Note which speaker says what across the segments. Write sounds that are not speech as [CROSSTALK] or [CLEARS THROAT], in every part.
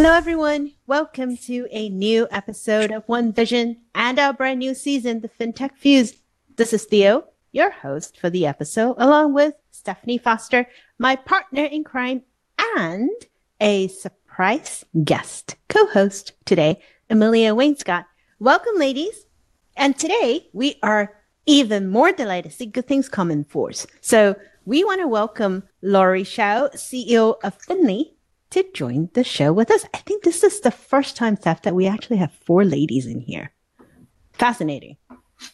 Speaker 1: Hello, everyone. Welcome to a new episode of One Vision and our brand new season, The FinTech Fuse. This is Theo, your host for the episode, along with Stephanie Foster, my partner in crime, and a surprise guest co-host today, Amelia Wainscott. Welcome, ladies. And today we are even more delighted to see good things come in force. So we want to welcome Lori Shao, CEO of Finli, to join the show with us. I think this is the first time, Steph, that we actually have four ladies in here. Fascinating.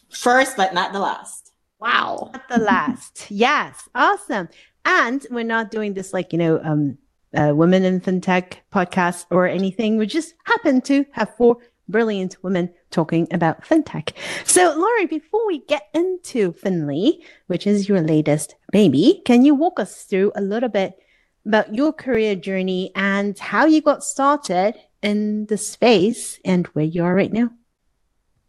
Speaker 2: First, but not the last.
Speaker 1: Wow. Not the last. [LAUGHS] yes. Awesome. And we're not doing this like, you know, um, uh, women in fintech podcast or anything. We just happen to have four brilliant women talking about fintech. So, Lori, before we get into Finli, which is your latest baby, can you walk us through a little bit about your career journey and how you got started in the space and where you are right now.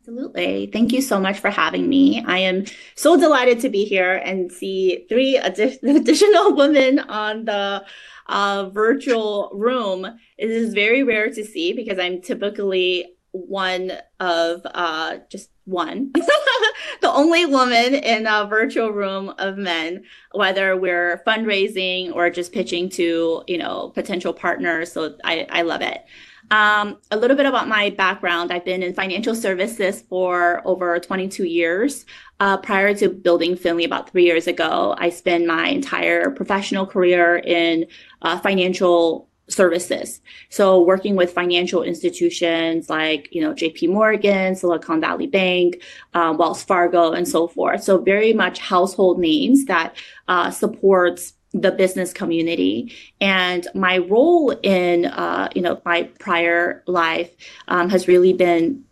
Speaker 2: Absolutely. Thank you so much for having me. I am so delighted to be here and see three [LAUGHS] additional women on the uh, virtual room. It is very rare to see because I'm typically one of uh, just one, [LAUGHS] the only woman in a virtual room of men, whether we're fundraising or just pitching to, you know, potential partners. So I, I love it. Um, a little bit about my background. I've been in financial services for over 22 years. Uh, prior to building Finli about three years ago, I spent my entire professional career in uh, financial services. So working with financial institutions like, you know, JP Morgan, Silicon Valley Bank, um, Wells Fargo, and so forth. So very much household names that uh, supports the business community and my role in uh, you know my prior life um, has really been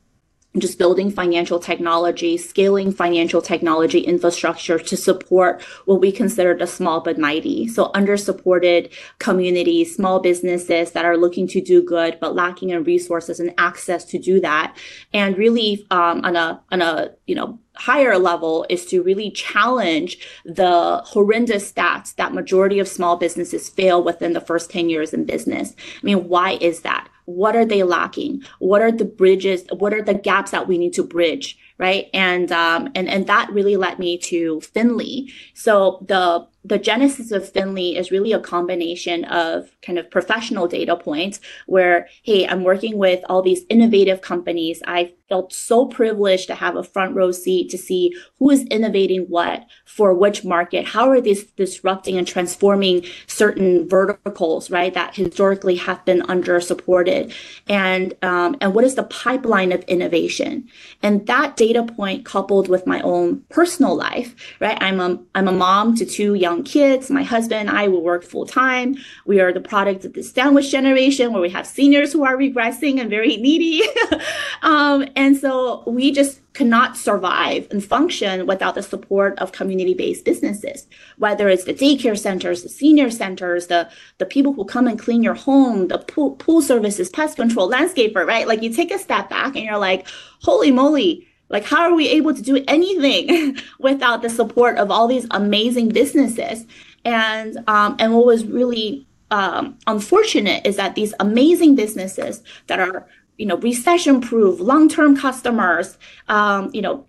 Speaker 2: just building financial technology, scaling financial technology infrastructure to support what we consider the small but mighty. So under-supported communities, small businesses that are looking to do good but lacking in resources and access to do that. And really um, on a on a you know higher level is to really challenge the horrendous stats that majority of small businesses fail within the first 10 years in business. I mean, why is that? What are they lacking? What are the bridges? What are the gaps that we need to bridge? Right. And, um, and, and that really led me to finli So the the genesis of Finli is really a combination of kind of professional data points where, hey, I'm working with all these innovative companies. I felt so privileged to have a front row seat to see who is innovating what for which market. How are these disrupting and transforming certain verticals, right? That historically have been under supported. And, um, and what is the pipeline of innovation? And that data point coupled with my own personal life, right? I'm a, I'm a mom to two young kids. My husband and I will work full time. We are the product of the sandwich generation where we have seniors who are regressing and very needy. [LAUGHS] um, and so we just cannot survive and function without the support of community-based businesses, whether it's the daycare centers, the senior centers, the, the people who come and clean your home, the pool, pool services, pest control, landscaper, right? Like you take a step back and you're like, holy moly, like, how are we able to do anything [LAUGHS] without the support of all these amazing businesses? And um, and what was really um, unfortunate is that these amazing businesses that are you know recession proof, long term customers, um, you know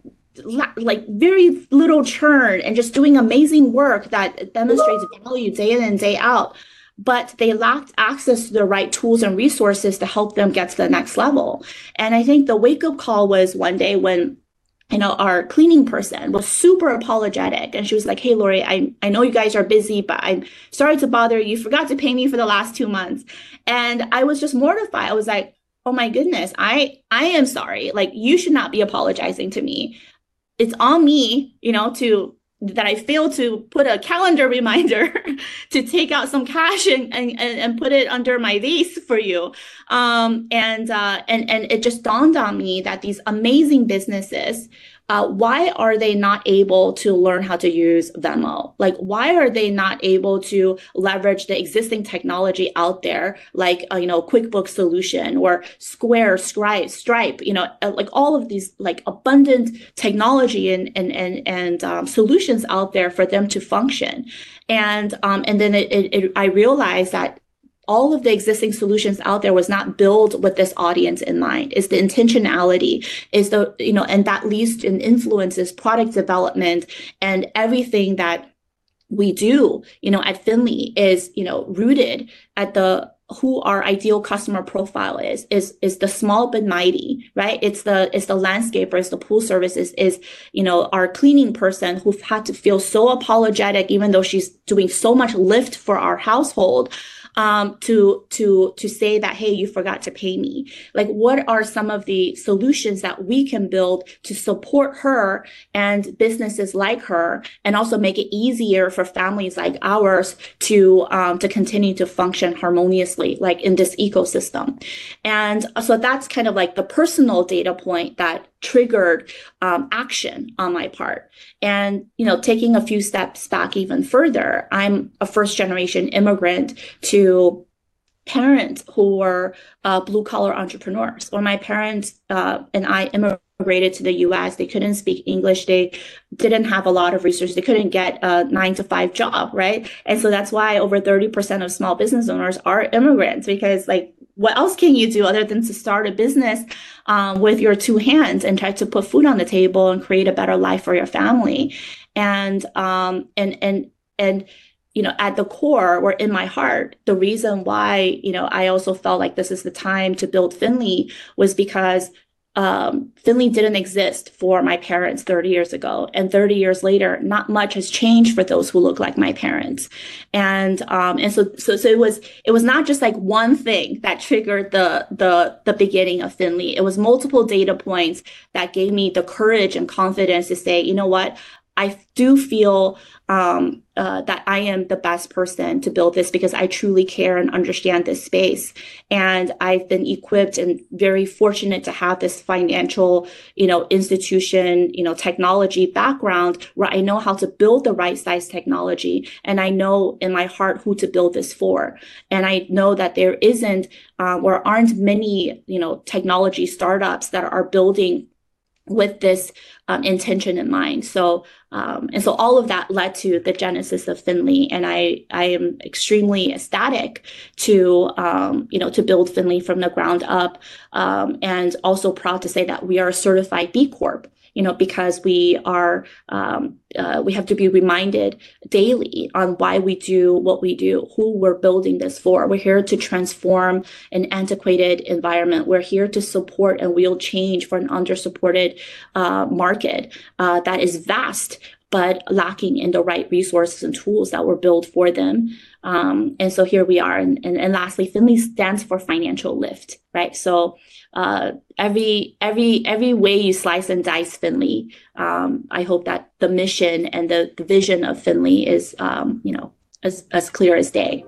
Speaker 2: like very little churn and just doing amazing work that demonstrates value day in and day out but they lacked access to the right tools and resources to help them get to the next level. And I think the wake up call was one day when you know, our cleaning person was super apologetic. And she was like, Hey, Lori, I, I know you guys are busy, but I'm sorry to bother you. Forgot to pay me for the last two months. And I was just mortified. I was like, Oh my goodness, I, I am sorry. Like you should not be apologizing to me. It's on me, you know, to that I failed to put a calendar reminder [LAUGHS] to take out some cash and, and, and put it under my vase for you. Um, and, uh, and, and it just dawned on me that these amazing businesses uh, why are they not able to learn how to use Venmo? Like, why are they not able to leverage the existing technology out there, like, uh, you know, QuickBooks solution or Square, Stripe, Stripe, you know, uh, like all of these like abundant technology and, and, and, and um, solutions out there for them to function. And, um, and then it, it, it, I realized that all of the existing solutions out there was not built with this audience in mind. Is the intentionality is the you know and that leads and influences product development and everything that we do. You know at finli is you know rooted at the who our ideal customer profile is is is the small but mighty right? It's the it's the landscaper it's the pool services is you know our cleaning person who've had to feel so apologetic even though she's doing so much lift for our household um, to to to say that hey you forgot to pay me. Like what are some of the solutions that we can build to support her and businesses like her and also make it easier for families like ours to um, to continue to function harmoniously like in this ecosystem? And so that's kind of like the personal data point that triggered um, action on my part. And, you know, taking a few steps back even further, I'm a first generation immigrant to parents who were uh, blue collar entrepreneurs. When my parents uh, and I immigrated to the US, they couldn't speak English. They didn't have a lot of resources. They couldn't get a nine to five job, right? And so that's why over 30% of small business owners are immigrants because like what else can you do other than to start a business um, with your two hands and try to put food on the table and create a better life for your family? And um, and and and you know at the core or in my heart the reason why you know i also felt like this is the time to build finli was because um, Finli didn't exist for my parents 30 years ago. And 30 years later, not much has changed for those who look like my parents. And, um, and so, so, so it was, it was not just like one thing that triggered the, the, the beginning of Finli. It was multiple data points that gave me the courage and confidence to say, you know what? I do feel um, uh, that I am the best person to build this because I truly care and understand this space. And I've been equipped and very fortunate to have this financial, you know, institution, you know, technology background where I know how to build the right size technology. And I know in my heart who to build this for. And I know that there isn't uh, or aren't many, you know, technology startups that are building with this um, intention in mind. So, um, and so all of that led to the genesis of Finli, and I I am extremely ecstatic to um, you know to build Finli from the ground up, um, and also proud to say that we are a certified B Corp you know, because we are, um, uh, we have to be reminded daily on why we do what we do, who we're building this for. We're here to transform an antiquated environment. We're here to support and wield change for an under-supported uh, market uh, that is vast but lacking in the right resources and tools that were built for them. Um, and so here we are. And, and, and lastly, Finli stands for financial lift, right? So uh, every every every way you slice and dice Finli, um, I hope that the mission and the, the vision of Finli is um, you know as as clear as day.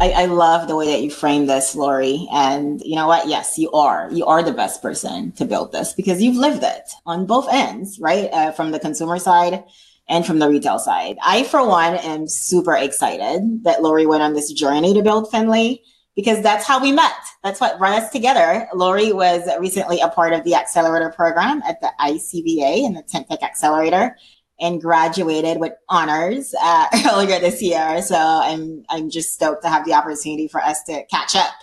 Speaker 3: I, I, love the way that you frame this, Lori. And you know what? Yes, you are. You are the best person to build this because you've lived it on both ends, right? Uh, from the consumer side and from the retail side. I, for one, am super excited that Lori went on this journey to build Finli because that's how we met. That's what brought us together. Lori was recently a part of the accelerator program at the ICBA and the Tech Accelerator and graduated with honors uh, [LAUGHS] earlier this year. So I'm, I'm just stoked to have the opportunity for us to catch up.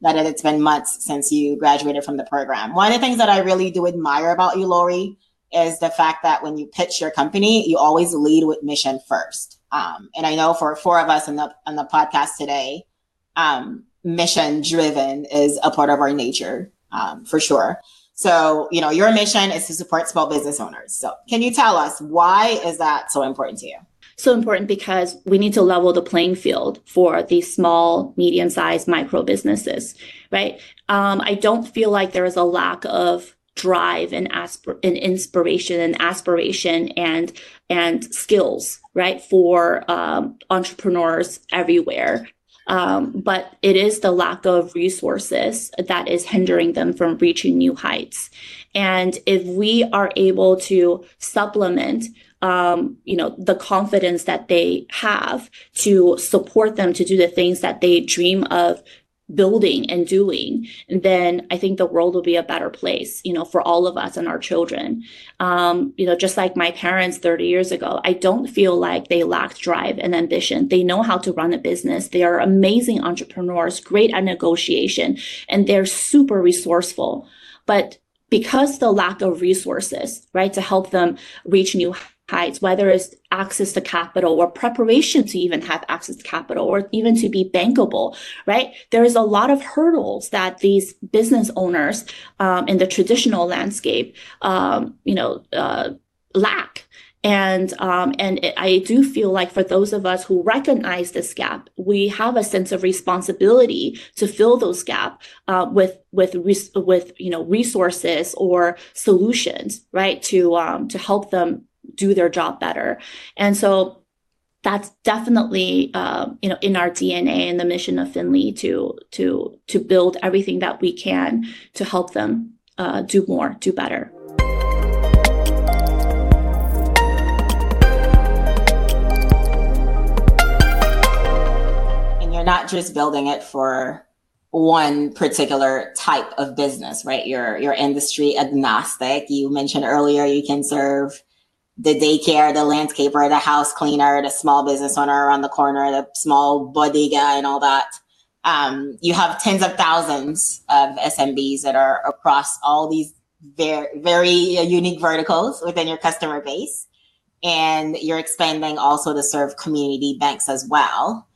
Speaker 3: That it's been months since you graduated from the program. One of the things that I really do admire about you, Lori, is the fact that when you pitch your company, you always lead with mission first. Um, and I know for four of us on the on the podcast today, um, mission driven is a part of our nature um, for sure. So you know, your mission is to support small business owners. So can you tell us why is that so important to you?
Speaker 2: so important because we need to level the playing field for these small, medium sized micro businesses, right? Um, I don't feel like there is a lack of drive and aspir- and inspiration and aspiration and and skills right for um, entrepreneurs everywhere. Um, but it is the lack of resources that is hindering them from reaching new heights. And if we are able to supplement um, you know the confidence that they have to support them to do the things that they dream of building and doing, then I think the world will be a better place, you know, for all of us and our children. Um, you know, just like my parents 30 years ago, I don't feel like they lacked drive and ambition. They know how to run a business. They are amazing entrepreneurs, great at negotiation, and they're super resourceful. But because the lack of resources, right, to help them reach new heights, whether it's access to capital or preparation to even have access to capital or even to be bankable, right? There is a lot of hurdles that these business owners um, in the traditional landscape, um, you know, uh, lack. And um, and it, I do feel like for those of us who recognize this gap, we have a sense of responsibility to fill those gap uh, with with with you know resources or solutions, right? To um, to help them do their job better. And so that's definitely uh, you know in our DNA and the mission of Finli to to to build everything that we can to help them uh, do more, do better.
Speaker 3: And you're not just building it for one particular type of business, right? You're you're industry agnostic. You mentioned earlier you can serve the daycare, the landscaper, the house cleaner, the small business owner around the corner, the small bodega and all that. Um, you have tens of thousands of SMBs that are across all these very, very unique verticals within your customer base. And you're expanding also to serve community banks as well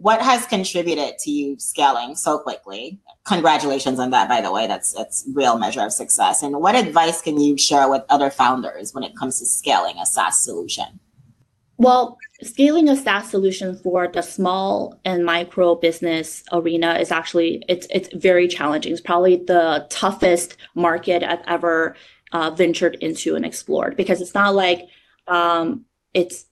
Speaker 3: what has contributed to you scaling so quickly? Congratulations on that, by the way. That's that's real measure of success. And what advice can you share with other founders when it comes to scaling a SaaS solution?
Speaker 2: Well, scaling a SaaS solution for the small and micro business arena is actually it's it's very challenging. It's probably the toughest market I've ever uh, ventured into and explored because it's not like um, it's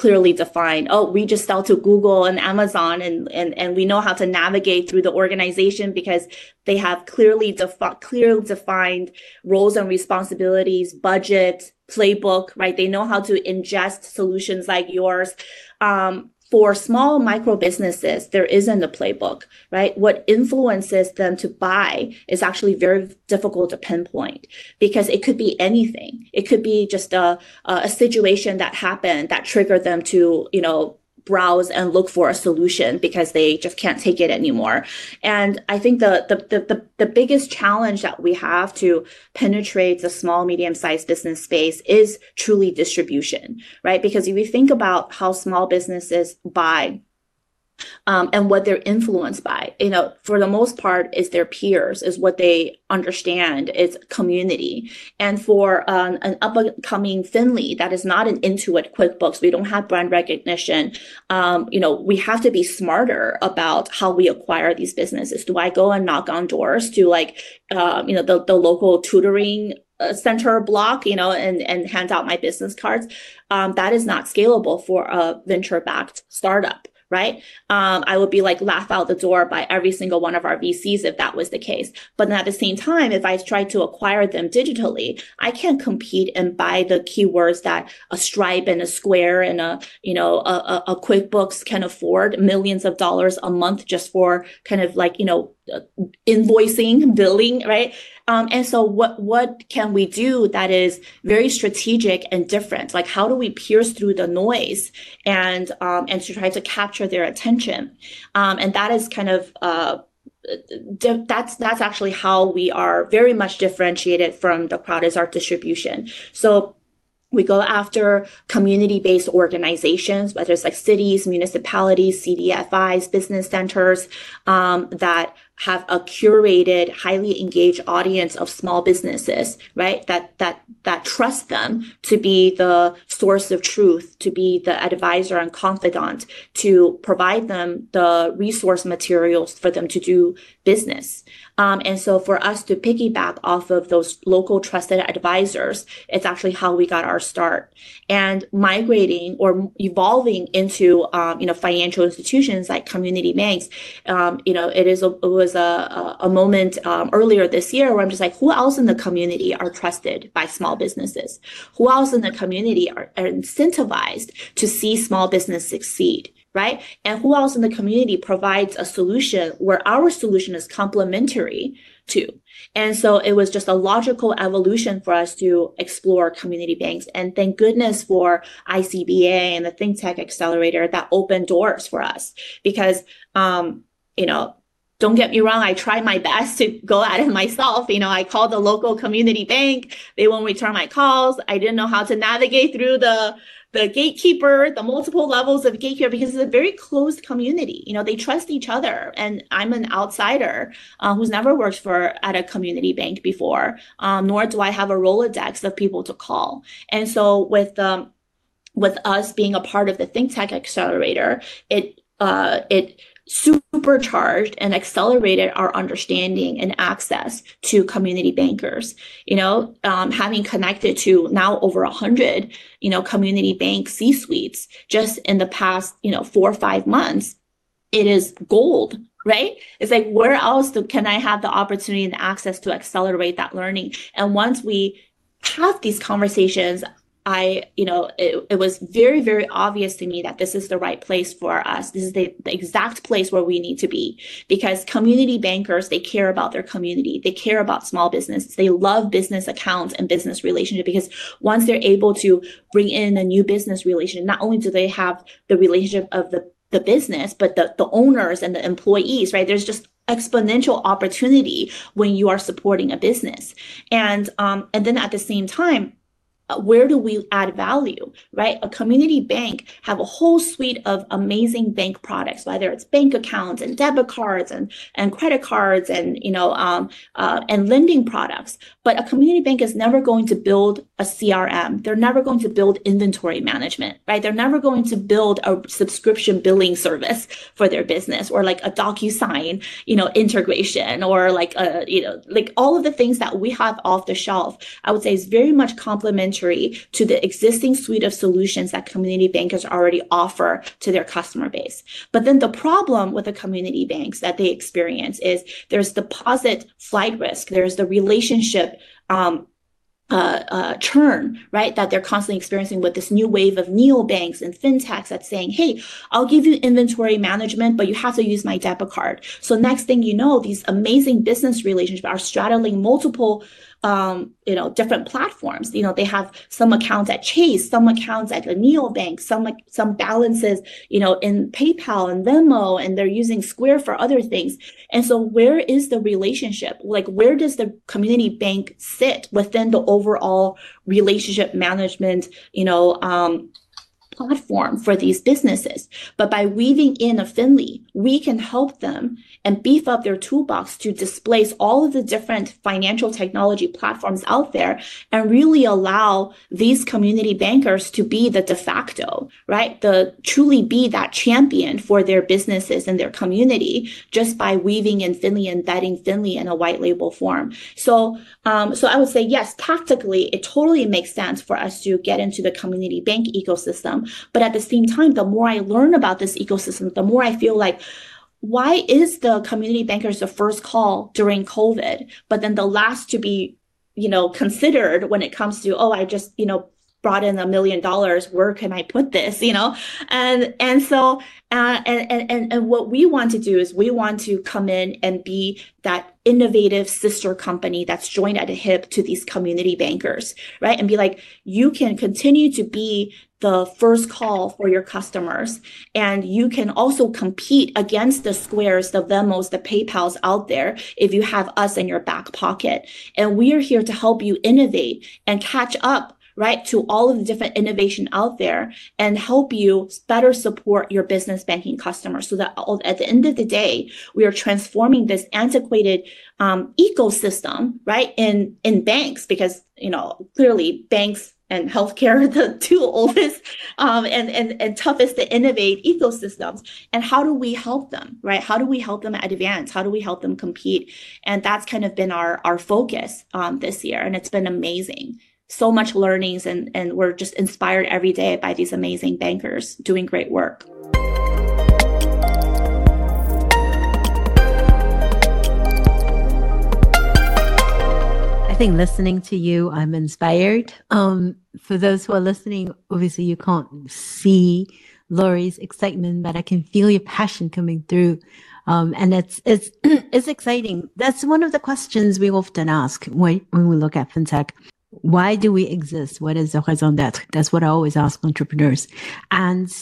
Speaker 2: clearly defined. Oh, we just sell to Google and Amazon and, and, and we know how to navigate through the organization because they have clearly defi- clearly defined roles and responsibilities, budget, playbook, right? They know how to ingest solutions like yours. Um, for small micro businesses, there isn't a playbook, right? What influences them to buy is actually very difficult to pinpoint because it could be anything. It could be just a, a situation that happened that triggered them to, you know, browse and look for a solution because they just can't take it anymore. And I think the, the, the, the, biggest challenge that we have to penetrate the small, medium sized business space is truly distribution, right? Because if you think about how small businesses buy um, and what they're influenced by. You know, for the most part, is their peers, is what they understand, is community. And for um, an up and coming Finli that is not an Intuit QuickBooks, we don't have brand recognition. Um, you know, we have to be smarter about how we acquire these businesses. Do I go and knock on doors to like, um, you know, the, the local tutoring uh, center block, you know, and, and hand out my business cards. Um, that is not scalable for a venture backed startup right? Um, I would be like laugh out the door by every single one of our VCs if that was the case. But then at the same time, if I try to acquire them digitally, I can't compete and buy the keywords that a Stripe and a Square and a you know a, a QuickBooks can afford millions of dollars a month just for kind of like you know invoicing, billing, right? Um, and so what, what can we do that is very strategic and different? Like how do we pierce through the noise and, um, and to try to capture their attention? Um, and that is kind of, uh, that's that's actually how we are very much differentiated from the crowd is our distribution. So we go after community-based organizations, whether it's like cities, municipalities, CDFIs, business centers, um, that have a curated, highly engaged audience of small businesses, right? That, that, that trust them to be the source of truth, to be the advisor and confidant, to provide them the resource materials for them to do business. Um, and so for us to piggyback off of those local trusted advisors, it's actually how we got our start. And migrating or evolving into, um, you know, financial institutions like community banks, um, you know, it is a, it was a, a moment um, earlier this year where I'm just like, who else in the community are trusted by small businesses? Who else in the community are, are incentivized to see small business succeed? right? And who else in the community provides a solution where our solution is complementary to? And so it was just a logical evolution for us to explore community banks. And thank goodness for ICBA and the ThinkTech Accelerator that opened doors for us because, um, you know, don't get me wrong, I tried my best to go at it [LAUGHS] myself. You know, I called the local community bank. They won't return my calls. I didn't know how to navigate through the the gatekeeper, the multiple levels of gatekeeper, because it's a very closed community. You know, they trust each other. And I'm an outsider uh, who's never worked for at a community bank before, um, nor do I have a Rolodex of people to call. And so with um, with us being a part of the think tech Accelerator, it uh, it supercharged and accelerated our understanding and access to community bankers. You know um, having connected to now over a hundred you know community bank c suites just in the past you know four or five months it is gold right? It's like where else do, can i have the opportunity and access to accelerate that learning? And once we have these conversations I, you know, it, it, was very, very obvious to me that this is the right place for us. This is the, the exact place where we need to be because community bankers, they care about their community. They care about small business. They love business accounts and business relationship because once they're able to bring in a new business relationship, not only do they have the relationship of the, the business, but the, the owners and the employees, right? There's just exponential opportunity when you are supporting a business. And, um, and then at the same time, where do we add value right? A community bank have a whole suite of amazing bank products whether it's bank accounts and debit cards and and credit cards and you know um, uh, and lending products. But a community bank is never going to build a crm they're never going to build inventory management right? They're never going to build a subscription billing service for their business or like a docusign you know integration or like a you know like all of the things that we have off the shelf i would say is very much complementary to the existing suite of solutions that community bankers already offer to their customer base. But then the problem with the community banks that they experience is there's deposit flight risk, there's the relationship um, uh, uh, churn, right? That they're constantly experiencing with this new wave of neobanks and fintechs that's saying, hey, I'll give you inventory management, but you have to use my debit card. So next thing you know, these amazing business relationships are straddling multiple um, you know, different platforms. You know, they have some accounts at Chase, some accounts at the neobank, some some balances, you know, in PayPal and Venmo, and they're using Square for other things. And so, where is the relationship? Like, where does the community bank sit within the overall relationship management? You know, um, platform for these businesses. But by weaving in a Finli, we can help them and beef up their toolbox to displace all of the different financial technology platforms out there and really allow these community bankers to be the de facto, right? The truly be that champion for their businesses and their community just by weaving in Finli, embedding Finli in a white label form. So, um, so I would say, yes, tactically, it totally makes sense for us to get into the community bank ecosystem. But at the same time, the more I learn about this ecosystem, the more I feel like, why is the community bankers the first call during COVID, but then the last to be, you know, considered when it comes to, oh, I just, you know, brought in a million dollars where can i put this you know and and so uh, and, and and what we want to do is we want to come in and be that innovative sister company that's joined at a hip to these community bankers right and be like you can continue to be the first call for your customers. And you can also compete against the Squares, the Venmos, the PayPals out there if you have us in your back pocket. And we are here to help you innovate and catch up right to all of the different innovation out there and help you better support your business banking customers so that at the end of the day we are transforming this antiquated um, ecosystem right in in banks because you know clearly banks and healthcare are the [LAUGHS] two oldest um, and, and, and toughest to innovate ecosystems. And how do we help them, right? How do we help them advance? How do we help them compete? And that's kind of been our, our focus um, this year. And it's been amazing. So much learnings and, and we're just inspired every day by these amazing bankers doing great work.
Speaker 1: I think listening to you, I'm inspired. Um, for those who are listening, obviously you can't see Lori's excitement, but I can feel your passion coming through. Um, and it's, it's, [CLEARS THROAT] it's exciting. That's one of the questions we often ask when, when we look at fintech. Why do we exist? What is the raison d'etre? That's what I always ask entrepreneurs. And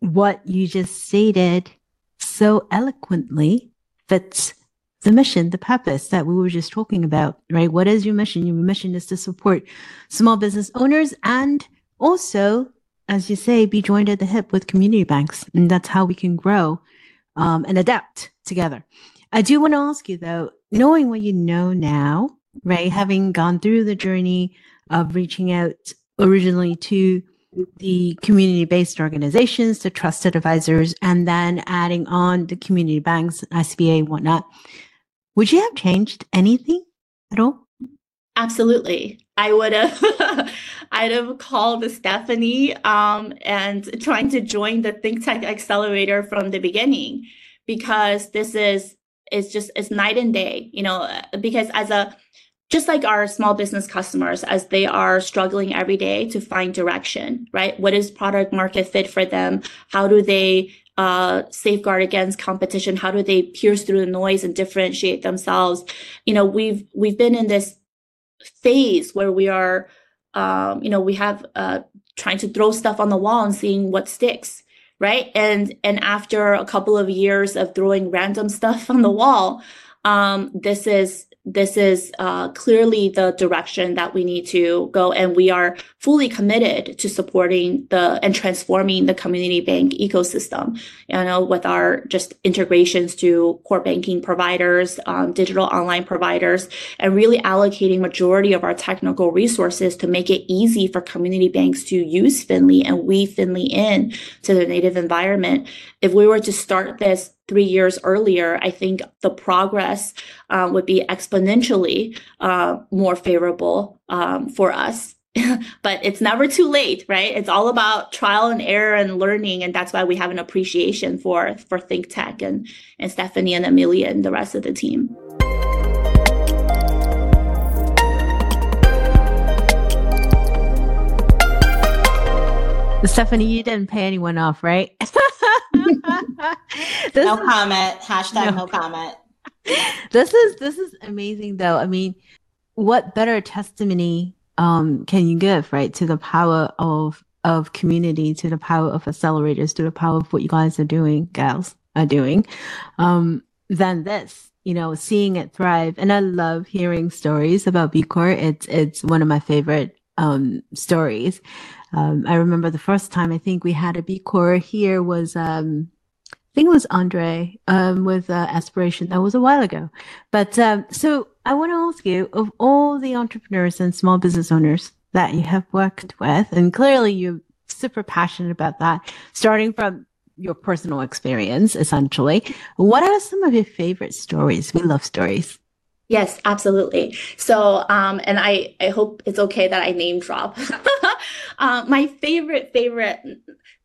Speaker 1: what you just stated so eloquently fits the mission, the purpose that we were just talking about, right? What is your mission? Your mission is to support small business owners and also, as you say, be joined at the hip with community banks. And that's how we can grow um, and adapt together. I do want to ask you though, knowing what you know now, right? Having gone through the journey of reaching out originally to the community based organizations, the trusted advisors, and then adding on the community banks, SBA, whatnot. Would you have changed anything at all?
Speaker 2: Absolutely. I would have [LAUGHS] I'd have called Stephanie um, and trying to join the Think Tech Accelerator from the beginning because this is it's just it's night and day, you know, because as a just like our small business customers as they are struggling every day to find direction, right? What is product market fit for them? How do they uh, safeguard against competition? How do they pierce through the noise and differentiate themselves? You know, we've we've been in this phase where we are, um, you know, we have uh, trying to throw stuff on the wall and seeing what sticks, right? And and after a couple of years of throwing random [LAUGHS] stuff on the wall, um, this is this is uh, clearly the direction that we need to go and we are fully committed to supporting the and transforming the community bank ecosystem you know with our just integrations to core banking providers um, digital online providers and really allocating majority of our technical resources to make it easy for community banks to use Finli and weave Finli in to their native environment if we were to start this three years earlier, I think the progress uh, would be exponentially uh, more favorable um, for us. [LAUGHS] but it's never too late, right? It's all about trial and error and learning, and that's why we have an appreciation for for Think Tech and and Stephanie and Amelia and the rest of the team.
Speaker 1: Stephanie, you didn't pay anyone off, right? [LAUGHS]
Speaker 3: no comment. Hashtag no. no comment.
Speaker 1: This is this is amazing though. I mean, what better testimony um can you give, right, to the power of of community, to the power of accelerators, to the power of what you guys are doing, gals are doing, um, than this you know, seeing it thrive. And I love hearing stories about B Corp. It's it's one of my favorite um, stories. Um, I remember the first time I think we had a B Corp here was um, I think it was Andre um, with uh, Aspiration. That was a while ago. But um, so I want to ask you of all the entrepreneurs and small business owners that you have worked with, and clearly you're super passionate about that, starting from your personal experience, essentially. What are some of your favorite stories? We love stories.
Speaker 2: Yes, absolutely. So, um, and I, I hope it's okay that I name drop. [LAUGHS] uh, my favorite, favorite,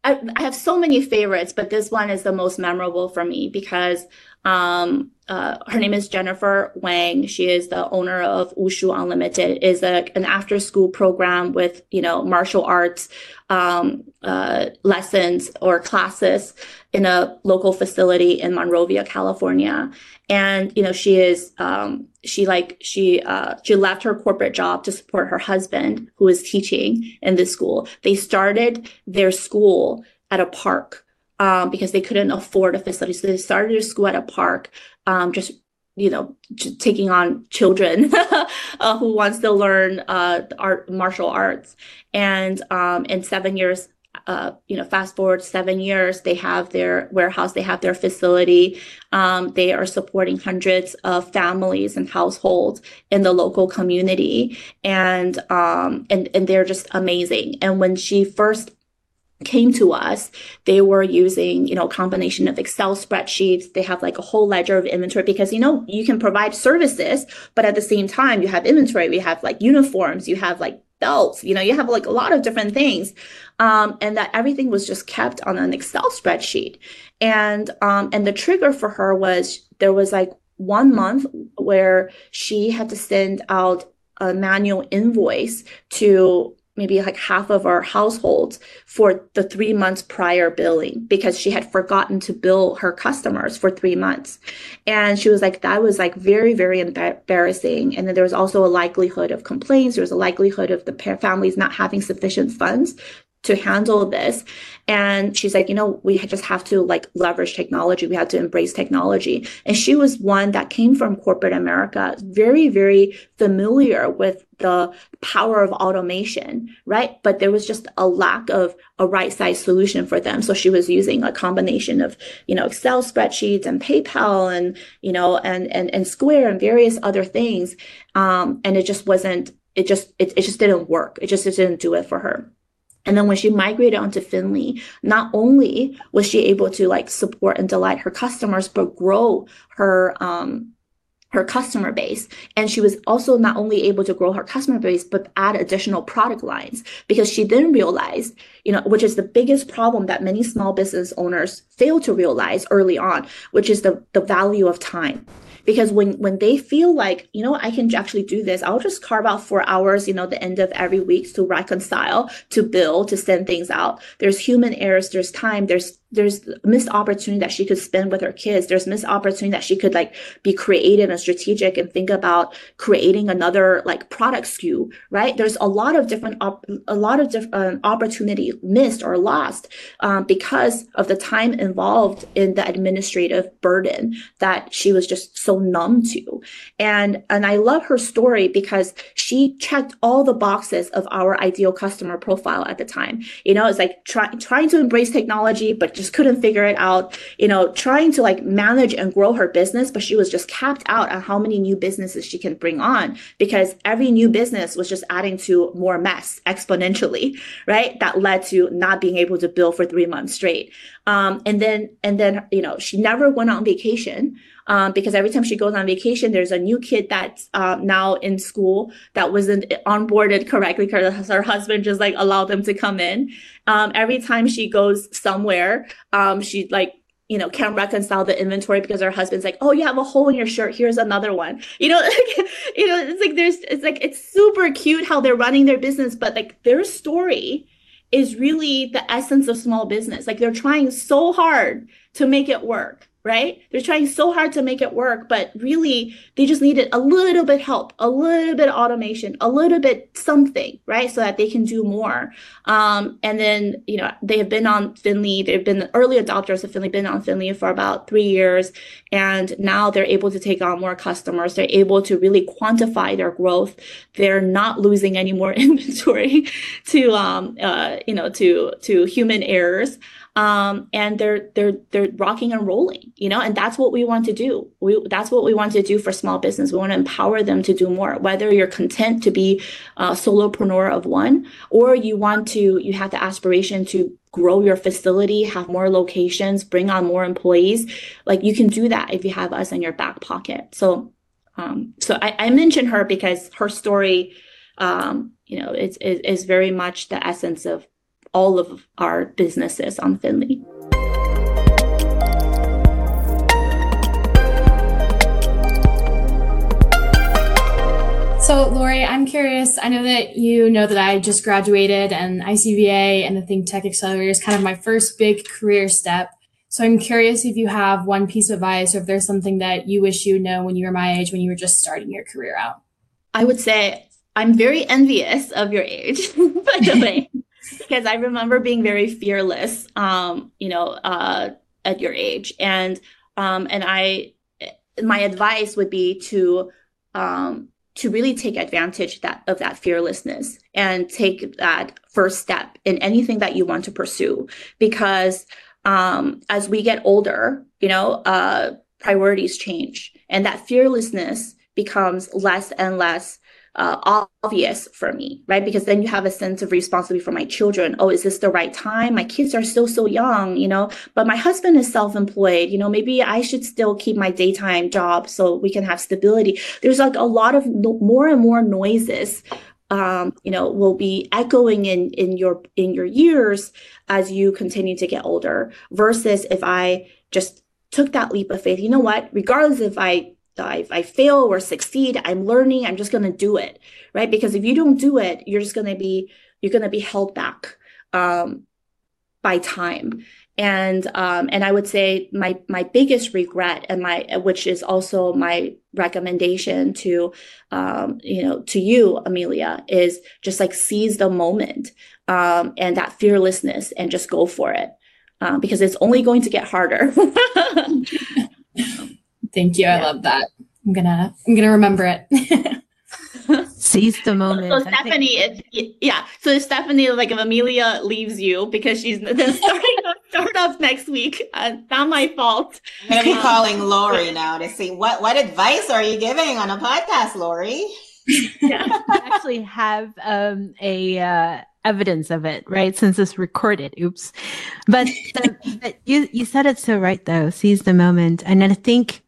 Speaker 2: I, I have so many favorites, but this one is the most memorable for me because um, uh, her name is Jennifer Wang. She is the owner of Wushu Unlimited. It is a, an after school program with you know martial arts um, uh, lessons or classes in a local facility in Monrovia, California. And you know she is um, she like she uh, she left her corporate job to support her husband who is teaching in this school. They started their school at a park um, because they couldn't afford a facility. So they started their school at a park, um, just you know, taking on children [LAUGHS] uh, who wants to learn uh, art, martial arts. And um, in seven years, uh, you know, fast forward seven years, they have their warehouse, they have their facility. Um, they are supporting hundreds of families and households in the local community, and um, and and they're just amazing. And when she first came to us, they were using, you know, a combination of Excel spreadsheets. They have like a whole ledger of inventory because, you know, you can provide services, but at the same time, you have inventory. We have like uniforms, you have like belts, you know, you have like a lot of different things. Um, and that everything was just kept on an Excel spreadsheet. And, um, and the trigger for her was there was like one month where she had to send out a manual invoice to maybe like half of our households for the three months prior billing because she had forgotten to bill her customers for three months. And she was like, that was like very, very embarrassing. And then there was also a likelihood of complaints. There was a likelihood of the families not having sufficient funds to handle this. And she's like, you know, we just have to like leverage technology. We have to embrace technology. And she was one that came from corporate America, very, very familiar with the power of automation, right? But there was just a lack of a right size solution for them. So she was using a combination of, you know, Excel spreadsheets and PayPal and, you know, and, and, and Square and various other things. Um, and it just wasn't, it just, it, it just didn't work. It just it didn't do it for her. And then when she migrated onto Finli, not only was she able to like support and delight her customers, but grow her um, her customer base. And she was also not only able to grow her customer base, but add additional product lines because she then realized, you know, which is the biggest problem that many small business owners fail to realize early on, which is the, the value of time because when when they feel like you know i can actually do this i'll just carve out four hours you know the end of every week to reconcile to build to send things out. There's human errors there's time there's there's missed opportunity that she could spend with her kids. There's missed opportunity that she could like be creative and strategic and think about creating another like product SKU right? There's a lot of different op- a lot of different uh, opportunity missed or lost um, because of the time involved in the administrative burden that she was just so numb to. And and i love her story because she checked all the boxes of our ideal customer profile at the time. You know it's like try, trying to embrace technology but just couldn't figure it out, you know, trying to like manage and grow her business, but she was just capped out on how many new businesses she can bring on because every new business was just adding to more mess exponentially, right? That led to not being able to bill for three months straight. Um, and then, and then, you know, she never went on vacation um, because every time she goes on vacation, there's a new kid that's uh, now in school that wasn't onboarded correctly because her husband just like allowed them to come in. Um, every time she goes somewhere, um, she like you know, can't reconcile the inventory because her husband's like, oh, you have a hole in your shirt. Here's another one. [LAUGHS] You know, you know, it's like there's, it's like it's super cute how they're running their business, but like their story is really the essence of small business. Like they're trying so hard to make it work right? They're trying so hard to make it work, but really they just needed a little bit help, a little bit automation, a little bit something, right? So that they can do more. Um, and then, you know, they have been on Finli, they've been the early adopters of Finli, been on Finli for about three years. And now they're able to take on more customers. They're able to really quantify their growth. They're not losing any more [LAUGHS] inventory to, um, uh, you know, to, to human errors um, and they're they're they're rocking and rolling, you know, and that's what we want to do. We that's what we want to do for small business. We want to empower them to do more. Whether you're content to be a solopreneur of one, or you want to you have the aspiration to grow your facility, have more locations, bring on more employees, like you can do that if you have us in your back pocket. So, um, so I, I mentioned her because her story, um, you know, is, is very much the essence of all of our businesses on Finli.
Speaker 4: So, Lori, I'm curious. I know that you know that I just graduated and ICBA and the Think Tech Accelerator is kind of my first big career step. So, I'm curious if you have one piece of advice or if there's something that you wish you know when you were my age, when you were just starting your career out.
Speaker 2: I would say I'm very envious of your age, [LAUGHS] by the way because I remember being very fearless, um, you know, uh, at your age, and um, and I, my advice would be to um, to really take advantage that of that fearlessness and take that first step in anything that you want to pursue, because um, as we get older, you know, uh, priorities change, and that fearlessness becomes less and less uh, obvious for me, right? Because then you have a sense of responsibility for my children. Oh, is this the right time? My kids are still so young, you know, but my husband is self employed. You know, maybe I should still keep my daytime job so we can have stability. There's like a lot of no- more and more noises. Um, you know, will be echoing in in your in your years as you continue to get older. Versus if I just took that leap of faith, you know what? Regardless if I if I fail or succeed, I'm learning, I'm just going to do it, right? Because if you don't do it, you're just going to be you're going to be held back um, by time and um, and I would say my my biggest regret and my which is also my recommendation to um, you know to you Amelia is just like seize the moment um, and that fearlessness and just go for it uh, because it's only going to get harder. [LAUGHS]
Speaker 4: Thank you. I love that. I'm gonna I'm gonna remember it. [LAUGHS]
Speaker 1: Seize the moment.
Speaker 2: So, so Stephanie, think- it's, yeah. So Stephanie, like if Amelia leaves you because she's [LAUGHS] then starting a startup next week, uh, not my fault.
Speaker 3: I'm gonna be um, calling Lori now to see what what advice are you giving on a podcast, Lori? [LAUGHS]
Speaker 1: Yeah, I actually have um, a uh, evidence of it, right? Since it's recorded. Oops. But, the, but you you said it so right though. Seize the moment, and I think,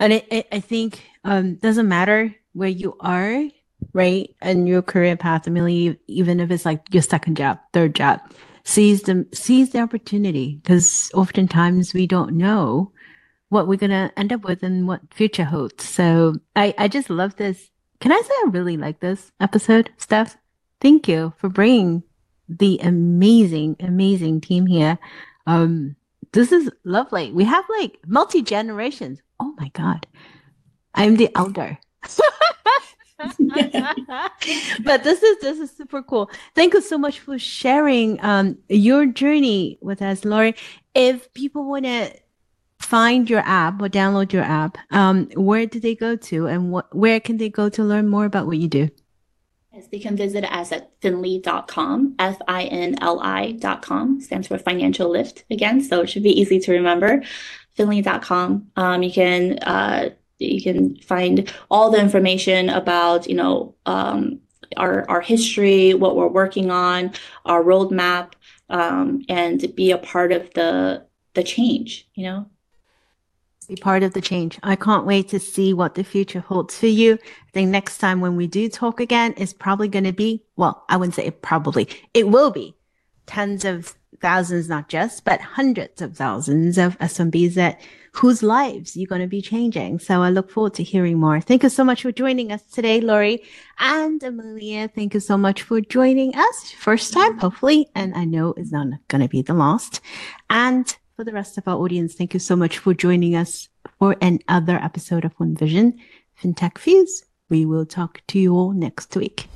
Speaker 1: and it, it, I think um, doesn't matter where you are, right? And your career path, Amelia, even if it's like your second job, third job, seize the seize the opportunity because oftentimes we don't know what we're gonna end up with and what future holds. So I I just love this. Can I say I really like this episode, Steph? Thank you for bringing the amazing, amazing team here. Um, this is lovely. We have like multi generations. Oh my god, I'm the elder. [LAUGHS] but this is this is super cool. Thank you so much for sharing um, your journey with us, Lori. If people want to find your app or download your app, um, where do they go to, and what where can they go to learn more about what you do?
Speaker 2: Yes, they can visit us at finli.com, F-I-N-L-I.com, stands for financial lift again, so it should be easy to remember. Finli.com. Um, you can uh, you can find all the information about you know um, our our history, what we're working on, our roadmap, um, and be a part of the the change. You know,
Speaker 1: be part of the change. I can't wait to see what the future holds for you. I think next time when we do talk again is probably going to be well, I wouldn't say it probably, it will be tens of thousands, not just, but hundreds of thousands of SMBs that whose lives you're going to be changing. So I look forward to hearing more. Thank you so much for joining us today, Lori and Amelia. Thank you so much for joining us first time, hopefully. And I know it's not going to be the last. And for the rest of our audience, thank you so much for joining us for another episode of One Vision FinTech Fuse. We will talk to you all next week.